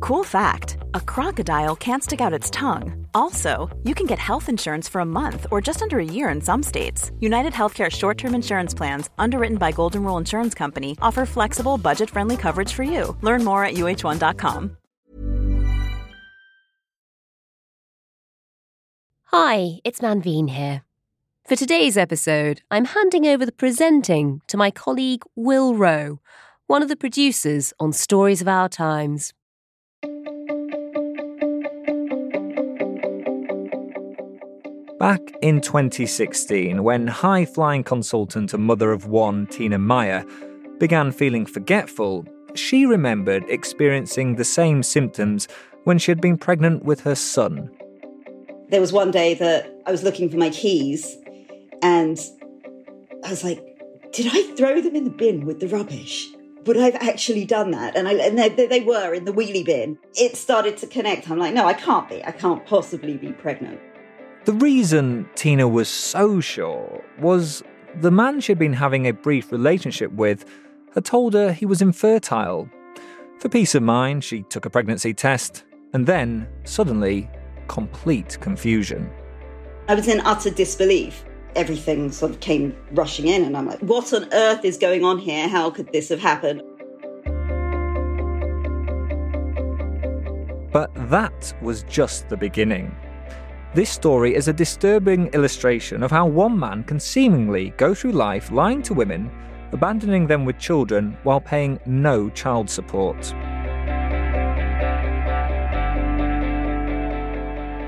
Cool fact a crocodile can't stick out its tongue. Also, you can get health insurance for a month or just under a year in some states. United Healthcare short term insurance plans, underwritten by Golden Rule Insurance Company, offer flexible, budget friendly coverage for you. Learn more at uh1.com. Hi, it's Manveen here. For today's episode, I'm handing over the presenting to my colleague Will Roe, one of the producers on Stories of Our Times. Back in 2016, when high flying consultant and mother of one, Tina Meyer, began feeling forgetful, she remembered experiencing the same symptoms when she had been pregnant with her son. There was one day that I was looking for my keys and I was like, did I throw them in the bin with the rubbish? Would I've actually done that? And, I, and they, they were in the wheelie bin. It started to connect. I'm like, no, I can't be. I can't possibly be pregnant. The reason Tina was so sure was the man she'd been having a brief relationship with had told her he was infertile. For peace of mind, she took a pregnancy test, and then, suddenly, complete confusion. I was in utter disbelief. Everything sort of came rushing in, and I'm like, what on earth is going on here? How could this have happened? But that was just the beginning. This story is a disturbing illustration of how one man can seemingly go through life lying to women, abandoning them with children while paying no child support.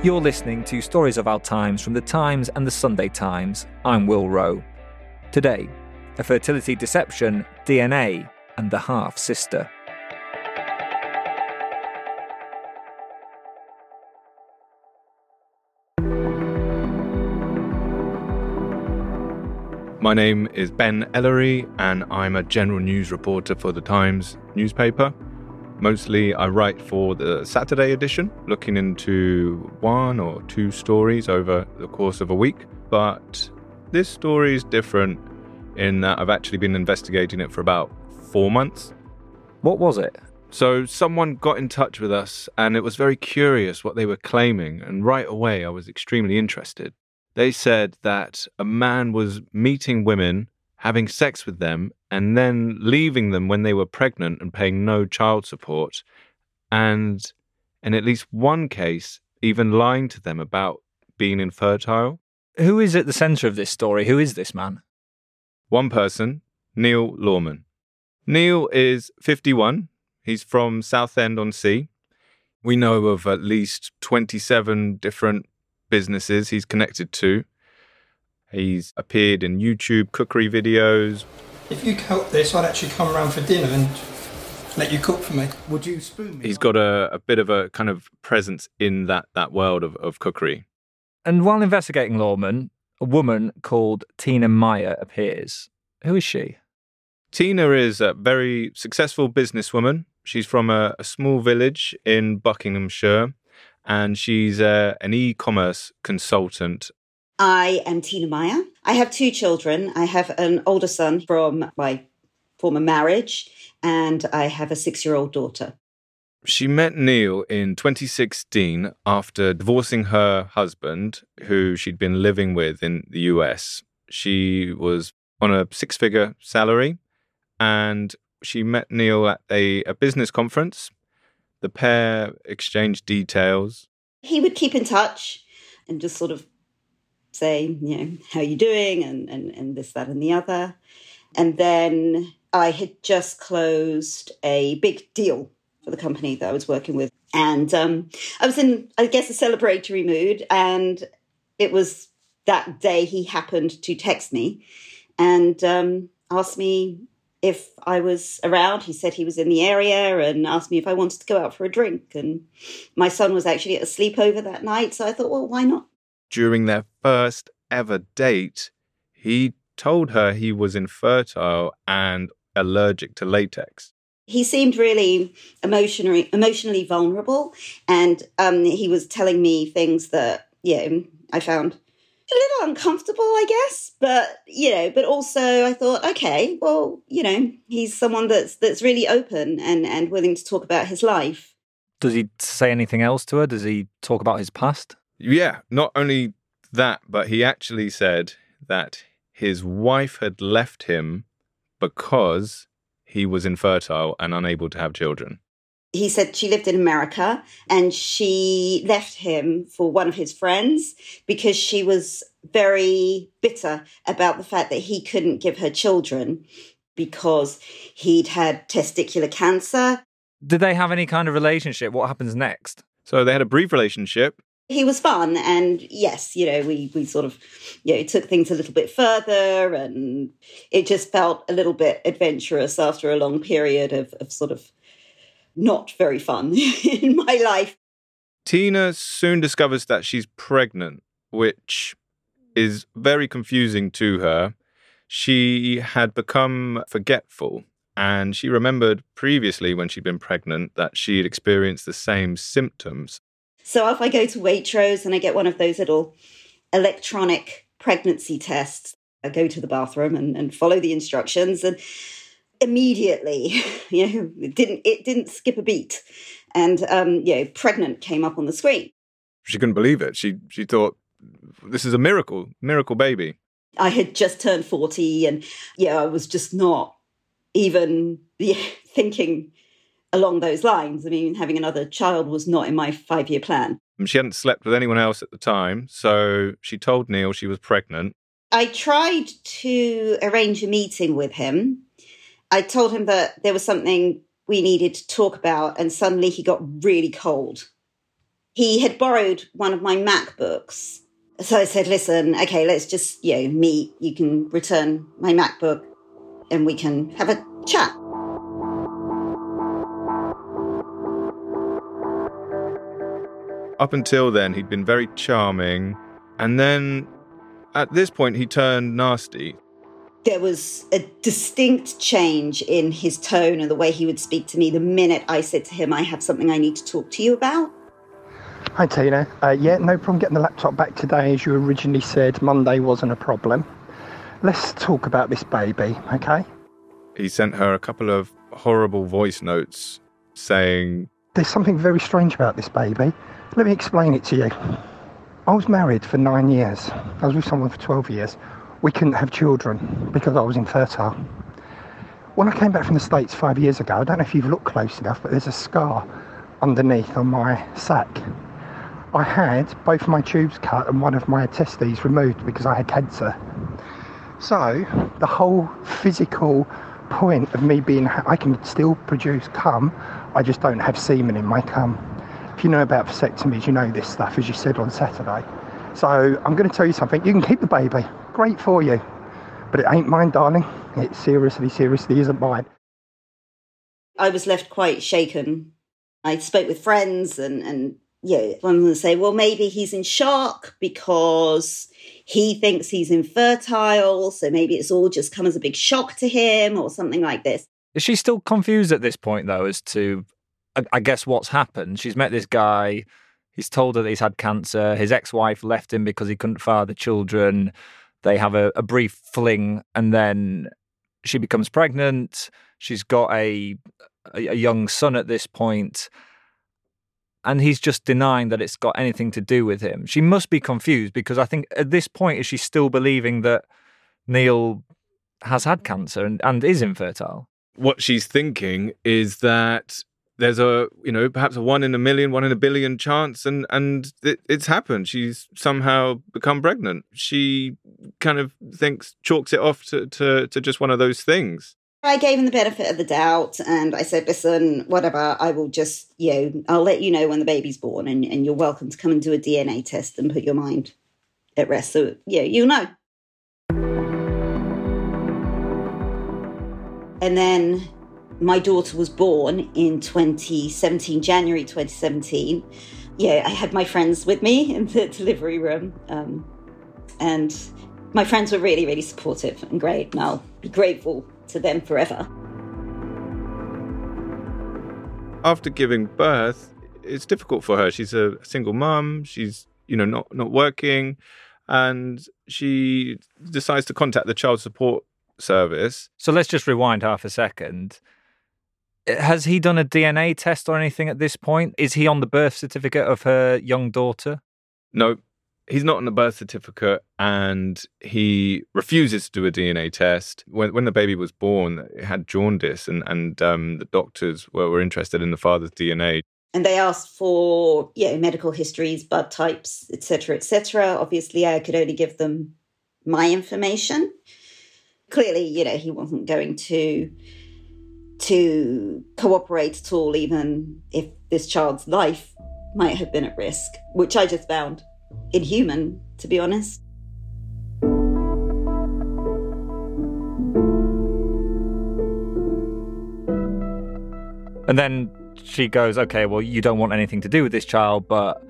You're listening to Stories of Our Times from the Times and the Sunday Times. I'm Will Roe. Today, a fertility deception, DNA, and the half sister. My name is Ben Ellery, and I'm a general news reporter for the Times newspaper. Mostly, I write for the Saturday edition, looking into one or two stories over the course of a week. But this story is different in that I've actually been investigating it for about four months. What was it? So, someone got in touch with us, and it was very curious what they were claiming. And right away, I was extremely interested they said that a man was meeting women, having sex with them, and then leaving them when they were pregnant and paying no child support. And in at least one case, even lying to them about being infertile. Who is at the centre of this story? Who is this man? One person, Neil Lawman. Neil is 51. He's from Southend on Sea. We know of at least 27 different businesses he's connected to. He's appeared in YouTube cookery videos. If you help this, I'd actually come around for dinner and let you cook for me. Would you spoon me? He's got a, a bit of a kind of presence in that, that world of, of cookery. And while investigating Lawman, a woman called Tina Meyer appears. Who is she? Tina is a very successful businesswoman. She's from a, a small village in Buckinghamshire and she's uh, an e commerce consultant. I am Tina Meyer. I have two children. I have an older son from my former marriage, and I have a six year old daughter. She met Neil in 2016 after divorcing her husband, who she'd been living with in the US. She was on a six figure salary, and she met Neil at a, a business conference the pair exchanged details. He would keep in touch and just sort of say, you know, how you doing and, and, and this, that, and the other. And then I had just closed a big deal for the company that I was working with. And um, I was in, I guess, a celebratory mood. And it was that day he happened to text me and um, asked me if I was around. He said he was in the area and asked me if I wanted to go out for a drink. And my son was actually at a sleepover that night. So I thought, well, why not? During their first ever date, he told her he was infertile and allergic to latex. He seemed really emotionally emotionally vulnerable, and um, he was telling me things that yeah I found a little uncomfortable, I guess. But you know, but also I thought, okay, well, you know, he's someone that's that's really open and and willing to talk about his life. Does he say anything else to her? Does he talk about his past? Yeah, not only that, but he actually said that his wife had left him because he was infertile and unable to have children he said she lived in America and she left him for one of his friends because she was very bitter about the fact that he couldn't give her children because he'd had testicular cancer. Did they have any kind of relationship? What happens next? So they had a brief relationship. He was fun, and yes, you know, we we sort of, you know, took things a little bit further, and it just felt a little bit adventurous after a long period of, of sort of not very fun in my life. Tina soon discovers that she's pregnant, which is very confusing to her. She had become forgetful and she remembered previously when she'd been pregnant that she had experienced the same symptoms. So if I go to Waitrose and I get one of those little electronic pregnancy tests, I go to the bathroom and, and follow the instructions and immediately. You know, it didn't it didn't skip a beat, and um, you know, pregnant came up on the screen. She couldn't believe it. She she thought this is a miracle, miracle baby. I had just turned forty, and yeah, I was just not even yeah, thinking along those lines. I mean, having another child was not in my five year plan. She hadn't slept with anyone else at the time, so she told Neil she was pregnant. I tried to arrange a meeting with him I told him that there was something we needed to talk about, and suddenly he got really cold. He had borrowed one of my MacBooks. So I said, listen, okay, let's just, you know, meet. You can return my MacBook and we can have a chat. Up until then, he'd been very charming. And then at this point, he turned nasty there was a distinct change in his tone and the way he would speak to me the minute I said to him, I have something I need to talk to you about. Hi, Tina. Uh, yeah, no problem getting the laptop back today. As you originally said, Monday wasn't a problem. Let's talk about this baby, okay? He sent her a couple of horrible voice notes saying, There's something very strange about this baby. Let me explain it to you. I was married for nine years, I was with someone for 12 years we couldn't have children because I was infertile. When I came back from the States five years ago, I don't know if you've looked close enough, but there's a scar underneath on my sac. I had both my tubes cut and one of my testes removed because I had cancer. So, the whole physical point of me being, I can still produce cum, I just don't have semen in my cum. If you know about vasectomies, you know this stuff, as you said on Saturday. So, I'm going to tell you something. You can keep the baby great for you. But it ain't mine, darling. It seriously, seriously isn't mine. I was left quite shaken. I spoke with friends and, and yeah, one of them would say, well, maybe he's in shock because he thinks he's infertile. So maybe it's all just come as a big shock to him or something like this. Is she still confused at this point, though, as to, I guess, what's happened? She's met this guy. He's told her that he's had cancer. His ex wife left him because he couldn't father children. They have a, a brief fling, and then she becomes pregnant. She's got a, a, a young son at this point, and he's just denying that it's got anything to do with him. She must be confused because I think at this point is she still believing that Neil has had cancer and, and is infertile. What she's thinking is that there's a you know perhaps a one in a million one in a billion chance and and it, it's happened she's somehow become pregnant she kind of thinks chalks it off to, to to just one of those things I gave him the benefit of the doubt and I said, listen, whatever, I will just, you know, I'll let you know when the baby's born and, and you're welcome to come and do a DNA test and put your mind at rest. So, yeah, you'll know. And then my daughter was born in 2017, January 2017. Yeah, I had my friends with me in the delivery room. Um, and my friends were really, really supportive and great. And I'll be grateful to them forever. After giving birth, it's difficult for her. She's a single mum. She's, you know, not, not working. And she decides to contact the child support service. So let's just rewind half a second. Has he done a DNA test or anything at this point? Is he on the birth certificate of her young daughter? No, he's not on the birth certificate and he refuses to do a DNA test. When, when the baby was born, it had jaundice and, and um, the doctors were, were interested in the father's DNA. And they asked for yeah, medical histories, blood types, etc., etc. Obviously, I could only give them my information. Clearly, you know, he wasn't going to to cooperate at all, even if this child's life might have been at risk, which I just found inhuman, to be honest. And then she goes, okay, well, you don't want anything to do with this child, but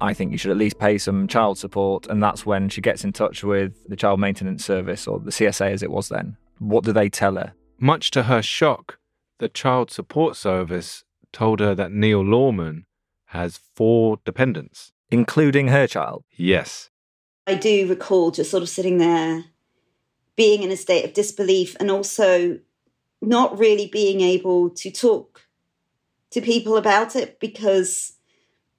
I think you should at least pay some child support. And that's when she gets in touch with the Child Maintenance Service, or the CSA as it was then. What do they tell her? Much to her shock, the Child Support Service told her that Neil Lawman has four dependents. Including her child? Yes. I do recall just sort of sitting there, being in a state of disbelief, and also not really being able to talk to people about it because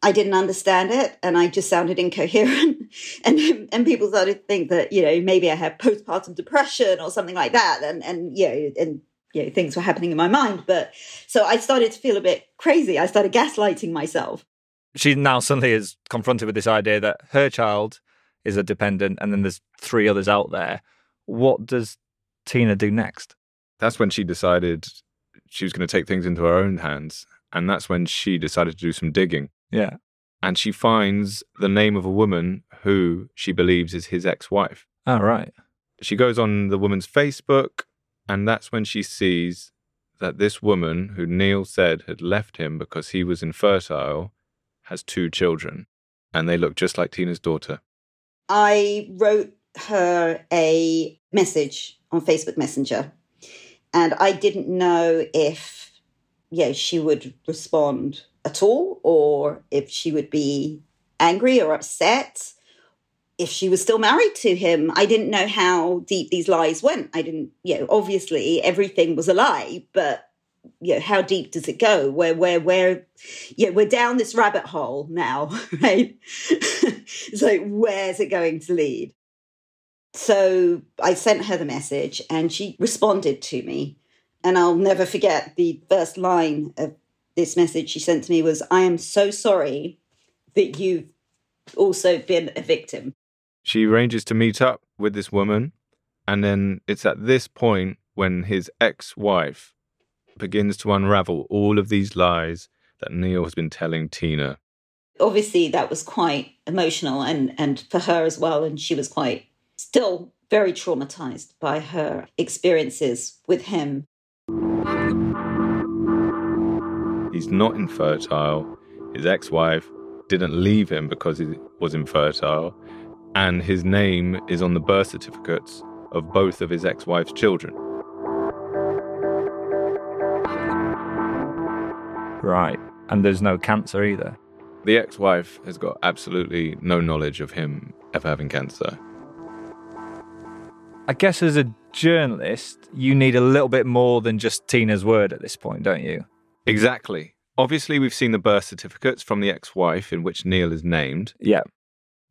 I didn't understand it and I just sounded incoherent. and and people started to think that, you know, maybe I had postpartum depression or something like that. And and you know, and you know, things were happening in my mind. But so I started to feel a bit crazy. I started gaslighting myself. She now suddenly is confronted with this idea that her child is a dependent and then there's three others out there. What does Tina do next? That's when she decided she was going to take things into her own hands. And that's when she decided to do some digging. Yeah. And she finds the name of a woman who she believes is his ex wife. Oh, ah, right. She goes on the woman's Facebook, and that's when she sees that this woman, who Neil said had left him because he was infertile, has two children, and they look just like Tina's daughter. I wrote her a message on Facebook Messenger, and I didn't know if, yeah, she would respond at all, or if she would be angry or upset, if she was still married to him. I didn't know how deep these lies went. I didn't, you know, obviously everything was a lie, but you know, how deep does it go? Where, where, where, yeah, we're down this rabbit hole now, right? so where's it going to lead? So I sent her the message and she responded to me. And I'll never forget the first line of this message she sent to me was, I am so sorry that you've also been a victim. She arranges to meet up with this woman. And then it's at this point when his ex wife begins to unravel all of these lies that Neil has been telling Tina. Obviously, that was quite emotional and, and for her as well. And she was quite still very traumatized by her experiences with him. He's not infertile. His ex wife didn't leave him because he was infertile. And his name is on the birth certificates of both of his ex wife's children. Right. And there's no cancer either. The ex wife has got absolutely no knowledge of him ever having cancer. I guess as a journalist, you need a little bit more than just Tina's word at this point, don't you? Exactly. Obviously, we've seen the birth certificates from the ex wife in which Neil is named. Yeah.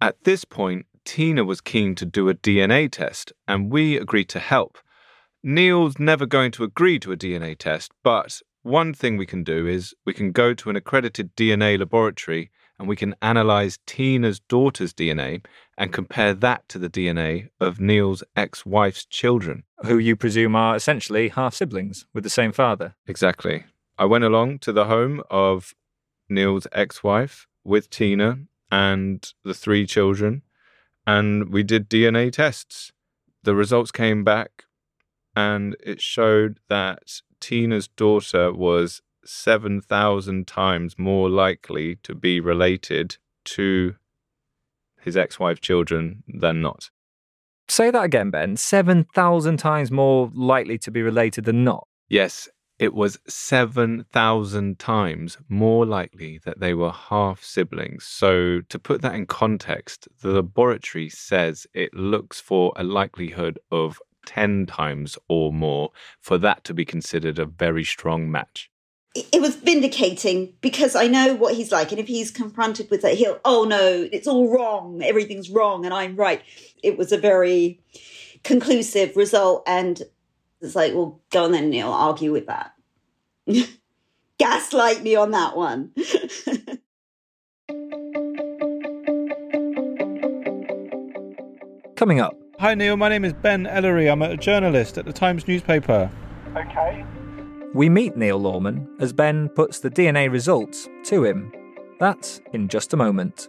At this point, Tina was keen to do a DNA test, and we agreed to help. Neil's never going to agree to a DNA test, but one thing we can do is we can go to an accredited DNA laboratory and we can analyze Tina's daughter's DNA and compare that to the DNA of Neil's ex wife's children. Who you presume are essentially half siblings with the same father. Exactly. I went along to the home of Neil's ex wife with Tina and the three children, and we did DNA tests. The results came back and it showed that Tina's daughter was 7,000 times more likely to be related to his ex wife's children than not. Say that again, Ben. 7,000 times more likely to be related than not. Yes, it was 7,000 times more likely that they were half siblings. So, to put that in context, the laboratory says it looks for a likelihood of 10 times or more for that to be considered a very strong match. It was vindicating because I know what he's like. And if he's confronted with that, he'll, oh no, it's all wrong. Everything's wrong and I'm right. It was a very conclusive result. And it's like, well, go on then, Neil, argue with that. Gaslight me on that one. Coming up. Hi, Neil. My name is Ben Ellery. I'm a journalist at the Times newspaper. Okay. We meet Neil Lawman as Ben puts the DNA results to him. That's in just a moment.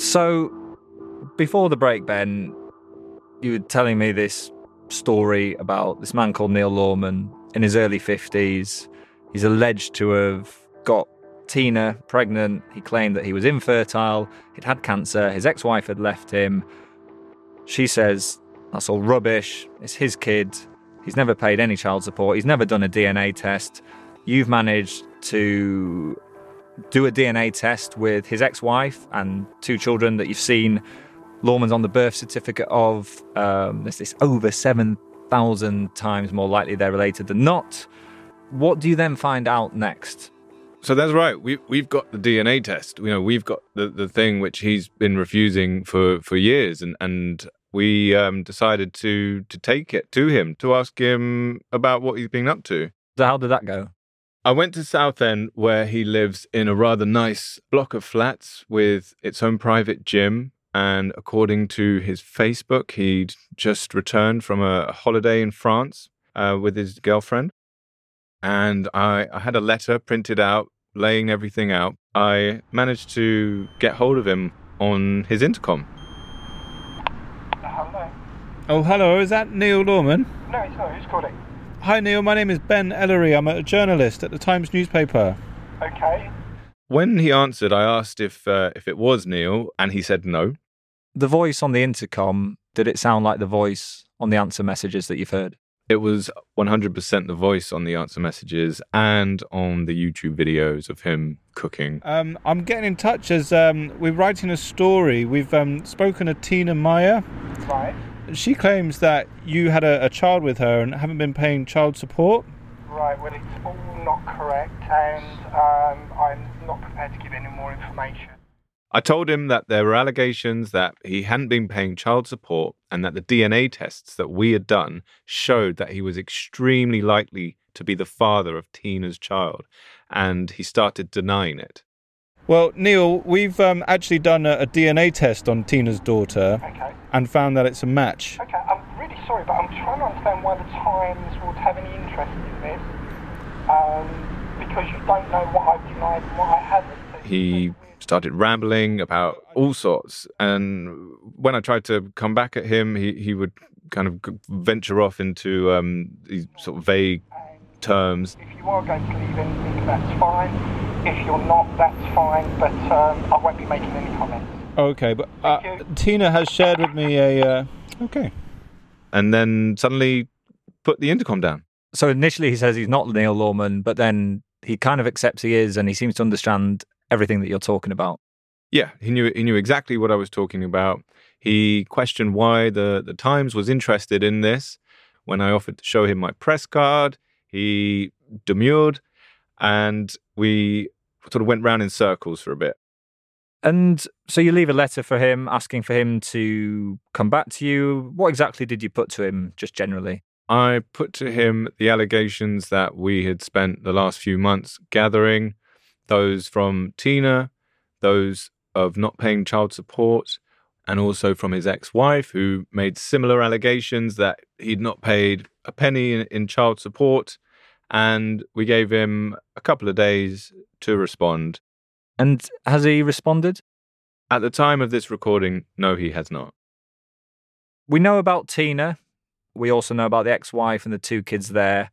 So, before the break, Ben, you were telling me this story about this man called Neil Lawman in his early 50s. He's alleged to have got Tina pregnant. He claimed that he was infertile, he'd had cancer, his ex wife had left him. She says that's all rubbish. It's his kid. He's never paid any child support. He's never done a DNA test. You've managed to do a DNA test with his ex wife and two children that you've seen Lawman's on the birth certificate of. Um, there's this over 7,000 times more likely they're related than not. What do you then find out next? So that's right. We we've got the DNA test. You know, we've got the, the thing which he's been refusing for, for years, and and we um, decided to to take it to him to ask him about what he's been up to. So, how did that go? I went to Southend where he lives in a rather nice block of flats with its own private gym. And according to his Facebook, he'd just returned from a holiday in France uh, with his girlfriend. And I, I had a letter printed out laying everything out. I managed to get hold of him on his intercom. Hello. Oh, hello. Is that Neil Lawman? No, it's not. Who's calling? Hi, Neil. My name is Ben Ellery. I'm a journalist at the Times newspaper. Okay. When he answered, I asked if uh, if it was Neil, and he said no. The voice on the intercom, did it sound like the voice on the answer messages that you've heard? It was 100% the voice on the answer messages and on the YouTube videos of him cooking. Um, I'm getting in touch as um, we're writing a story. We've um, spoken to Tina Meyer. Right. She claims that you had a, a child with her and haven't been paying child support. Right. Well, it's all not correct, and um, I'm not prepared to give any more information. I told him that there were allegations that he hadn't been paying child support and that the DNA tests that we had done showed that he was extremely likely to be the father of Tina's child. And he started denying it. Well, Neil, we've um, actually done a, a DNA test on Tina's daughter Okay. and found that it's a match. Okay. I'm really sorry, but I'm trying to understand why the Times would have any interest in this. Um, because you don't know what I've denied and what I haven't. He started rambling about all sorts. And when I tried to come back at him, he, he would kind of venture off into um, these sort of vague terms. If you are going to leave anything, that's fine. If you're not, that's fine. But um, I won't be making any comments. Okay, but uh, Tina has shared with me a. Uh, okay. And then suddenly put the intercom down. So initially he says he's not Neil Lawman, but then he kind of accepts he is and he seems to understand everything that you're talking about. Yeah, he knew he knew exactly what I was talking about. He questioned why the, the Times was interested in this. When I offered to show him my press card, he demurred and we sort of went round in circles for a bit. And so you leave a letter for him asking for him to come back to you. What exactly did you put to him, just generally? I put to him the allegations that we had spent the last few months gathering, those from Tina, those of not paying child support, and also from his ex wife, who made similar allegations that he'd not paid a penny in, in, child support. And we gave him a couple of days to respond. And has he responded? At the time of this recording, no, he has not. We know about Tina. We also know about the ex wife and the two kids there.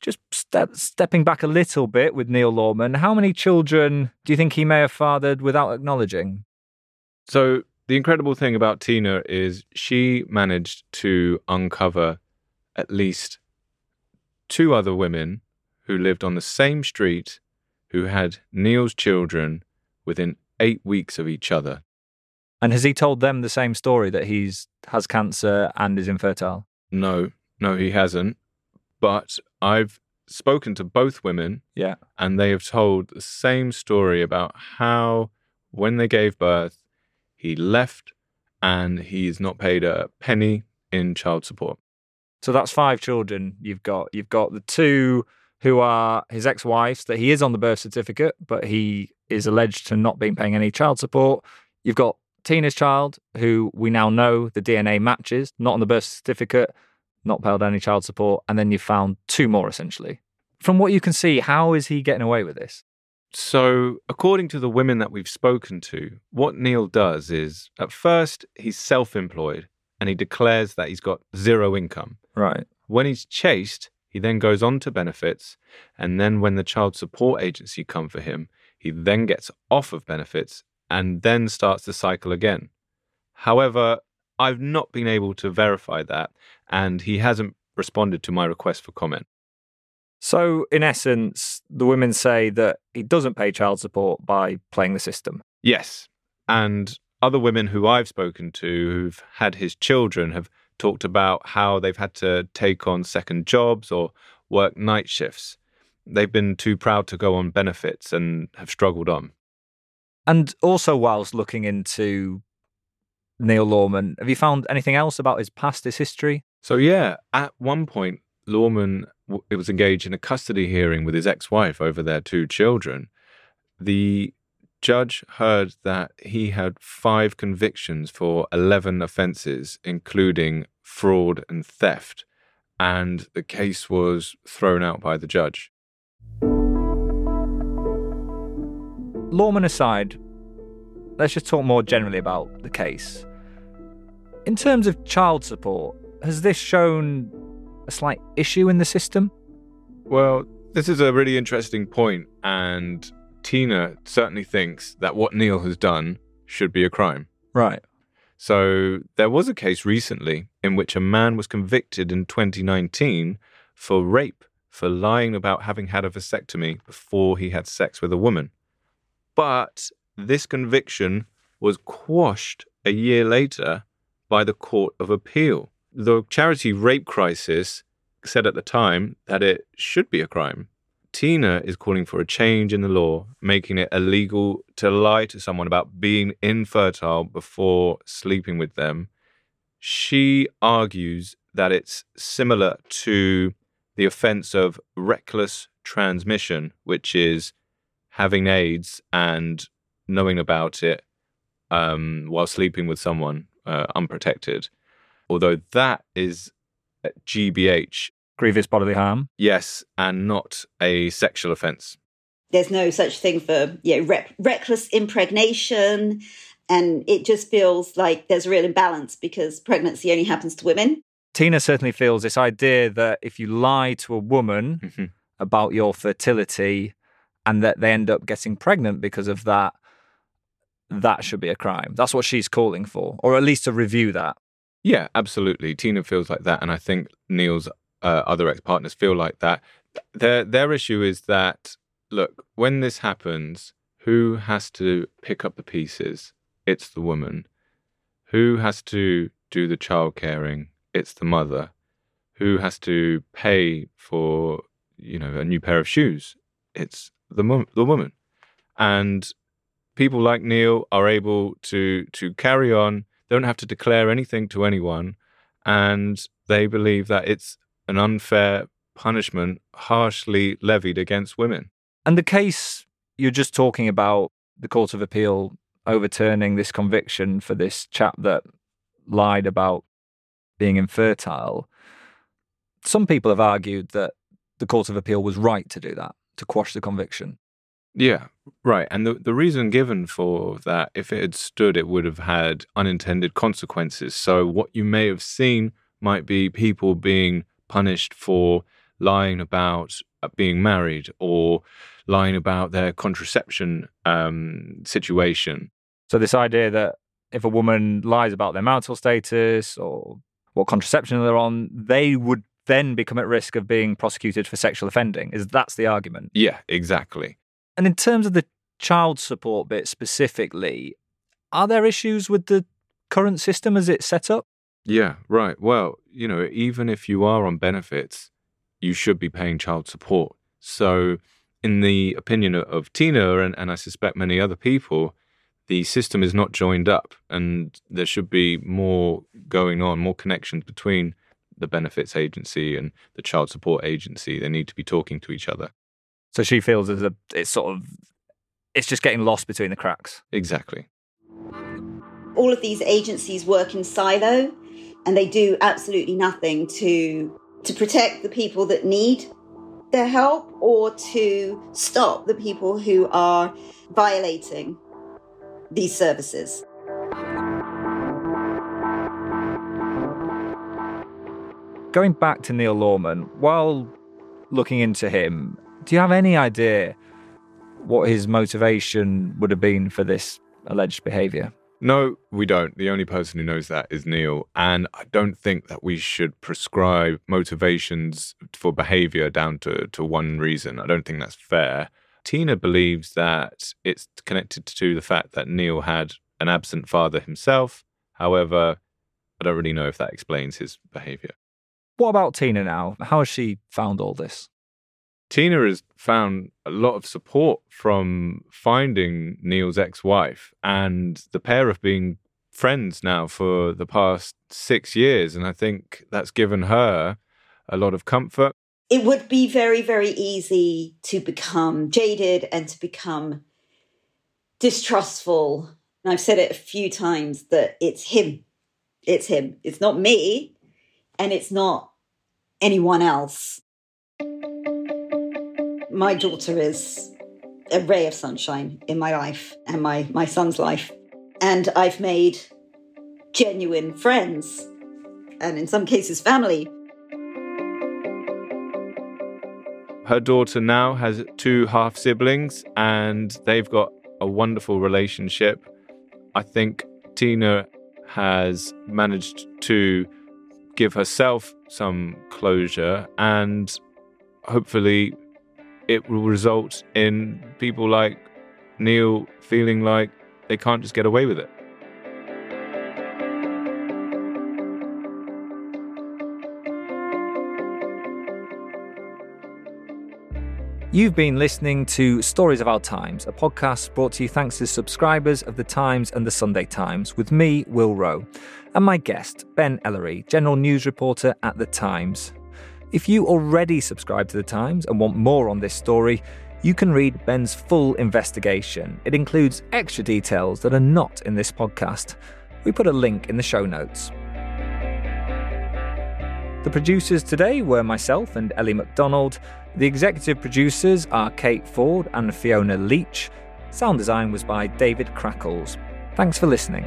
Just step, stepping back a little bit with Neil Lawman, how many children do you think he may have fathered without acknowledging? So, the incredible thing about Tina is she managed to uncover at least two other women who lived on the same street who had Neil's children within eight weeks of each other. And has he told them the same story that he's has cancer and is infertile? No, no, he hasn't. But I've spoken to both women. Yeah. And they have told the same story about how when they gave birth, he left and he's not paid a penny in child support. So that's five children you've got. You've got the two who are his ex-wives that he is on the birth certificate, but he is alleged to not being paying any child support. You've got Tina's child, who we now know the DNA matches, not on the birth certificate, not paid any child support, and then you've found two more essentially. From what you can see, how is he getting away with this? So, according to the women that we've spoken to, what Neil does is at first he's self employed and he declares that he's got zero income. Right. When he's chased, he then goes on to benefits. And then when the child support agency come for him, he then gets off of benefits and then starts the cycle again. However, I've not been able to verify that, and he hasn't responded to my request for comment. So, in essence, the women say that he doesn't pay child support by playing the system. Yes. And other women who I've spoken to who've had his children have talked about how they've had to take on second jobs or work night shifts. They've been too proud to go on benefits and have struggled on. And also, whilst looking into Neil Lawman, have you found anything else about his past, his history? So, yeah, at one point, Lawman was engaged in a custody hearing with his ex wife over their two children. The judge heard that he had five convictions for 11 offences, including fraud and theft, and the case was thrown out by the judge. Lawman aside, let's just talk more generally about the case. In terms of child support, has this shown a slight issue in the system? Well, this is a really interesting point, and Tina certainly thinks that what Neil has done should be a crime. Right. So there was a case recently in which a man was convicted in 2019 for rape for lying about having had a vasectomy before he had sex with a woman. But this conviction was quashed a year later by the Court of Appeal. The charity rape crisis said at the time that it should be a crime. Tina is calling for a change in the law, making it illegal to lie to someone about being infertile before sleeping with them. She argues that it's similar to the offense of reckless transmission, which is having AIDS and knowing about it um, while sleeping with someone uh, unprotected. Although that is GBH. Grievous bodily harm? Yes, and not a sexual offence. There's no such thing for you know, rep- reckless impregnation. And it just feels like there's a real imbalance because pregnancy only happens to women. Tina certainly feels this idea that if you lie to a woman mm-hmm. about your fertility and that they end up getting pregnant because of that, that should be a crime. That's what she's calling for, or at least to review that. Yeah, absolutely. Tina feels like that, and I think Neil's uh, other ex-partners feel like that. Their their issue is that look, when this happens, who has to pick up the pieces? It's the woman. Who has to do the child caring? It's the mother. Who has to pay for, you know, a new pair of shoes? It's the the woman. And people like Neil are able to to carry on. They don't have to declare anything to anyone, and they believe that it's an unfair punishment harshly levied against women. And the case you're just talking about the Court of Appeal overturning this conviction for this chap that lied about being infertile. Some people have argued that the Court of Appeal was right to do that, to quash the conviction. Yeah, right. And the, the reason given for that, if it had stood, it would have had unintended consequences. So, what you may have seen might be people being punished for lying about uh, being married or lying about their contraception um, situation. So, this idea that if a woman lies about their marital status or what contraception they're on, they would then become at risk of being prosecuted for sexual offending. Is that's the argument? Yeah, exactly. And in terms of the child support bit specifically, are there issues with the current system as it's set up? Yeah, right. Well, you know, even if you are on benefits, you should be paying child support. So, in the opinion of Tina and, and I suspect many other people, the system is not joined up and there should be more going on, more connections between the benefits agency and the child support agency. They need to be talking to each other. So she feels as a it's sort of it's just getting lost between the cracks. Exactly. All of these agencies work in silo and they do absolutely nothing to to protect the people that need their help or to stop the people who are violating these services. Going back to Neil Lawman, while looking into him, do you have any idea what his motivation would have been for this alleged behaviour? No, we don't. The only person who knows that is Neil. And I don't think that we should prescribe motivations for behavior down to, to one reason. I don't think that's fair. Tina believes that it's connected to the fact that Neil had an absent father himself. However, I don't really know if that explains his behavior. What about Tina now? How has she found all this? Tina has found a lot of support from finding Neil's ex wife, and the pair have been friends now for the past six years. And I think that's given her a lot of comfort. It would be very, very easy to become jaded and to become distrustful. And I've said it a few times that it's him. It's him. It's not me, and it's not anyone else my daughter is a ray of sunshine in my life and my, my son's life. And I've made genuine friends and, in some cases, family. Her daughter now has two half siblings and they've got a wonderful relationship. I think Tina has managed to give herself some closure and hopefully it will result in people like Neil feeling like they can't just get away with it. You've been listening to Stories of Our Times, a podcast brought to you thanks to subscribers of The Times and The Sunday Times, with me, Will Roe, and my guest, Ben Ellery, general news reporter at The Times. If you already subscribe to The Times and want more on this story, you can read Ben's full investigation. It includes extra details that are not in this podcast. We put a link in the show notes. The producers today were myself and Ellie McDonald. The executive producers are Kate Ford and Fiona Leach. Sound design was by David Crackles. Thanks for listening.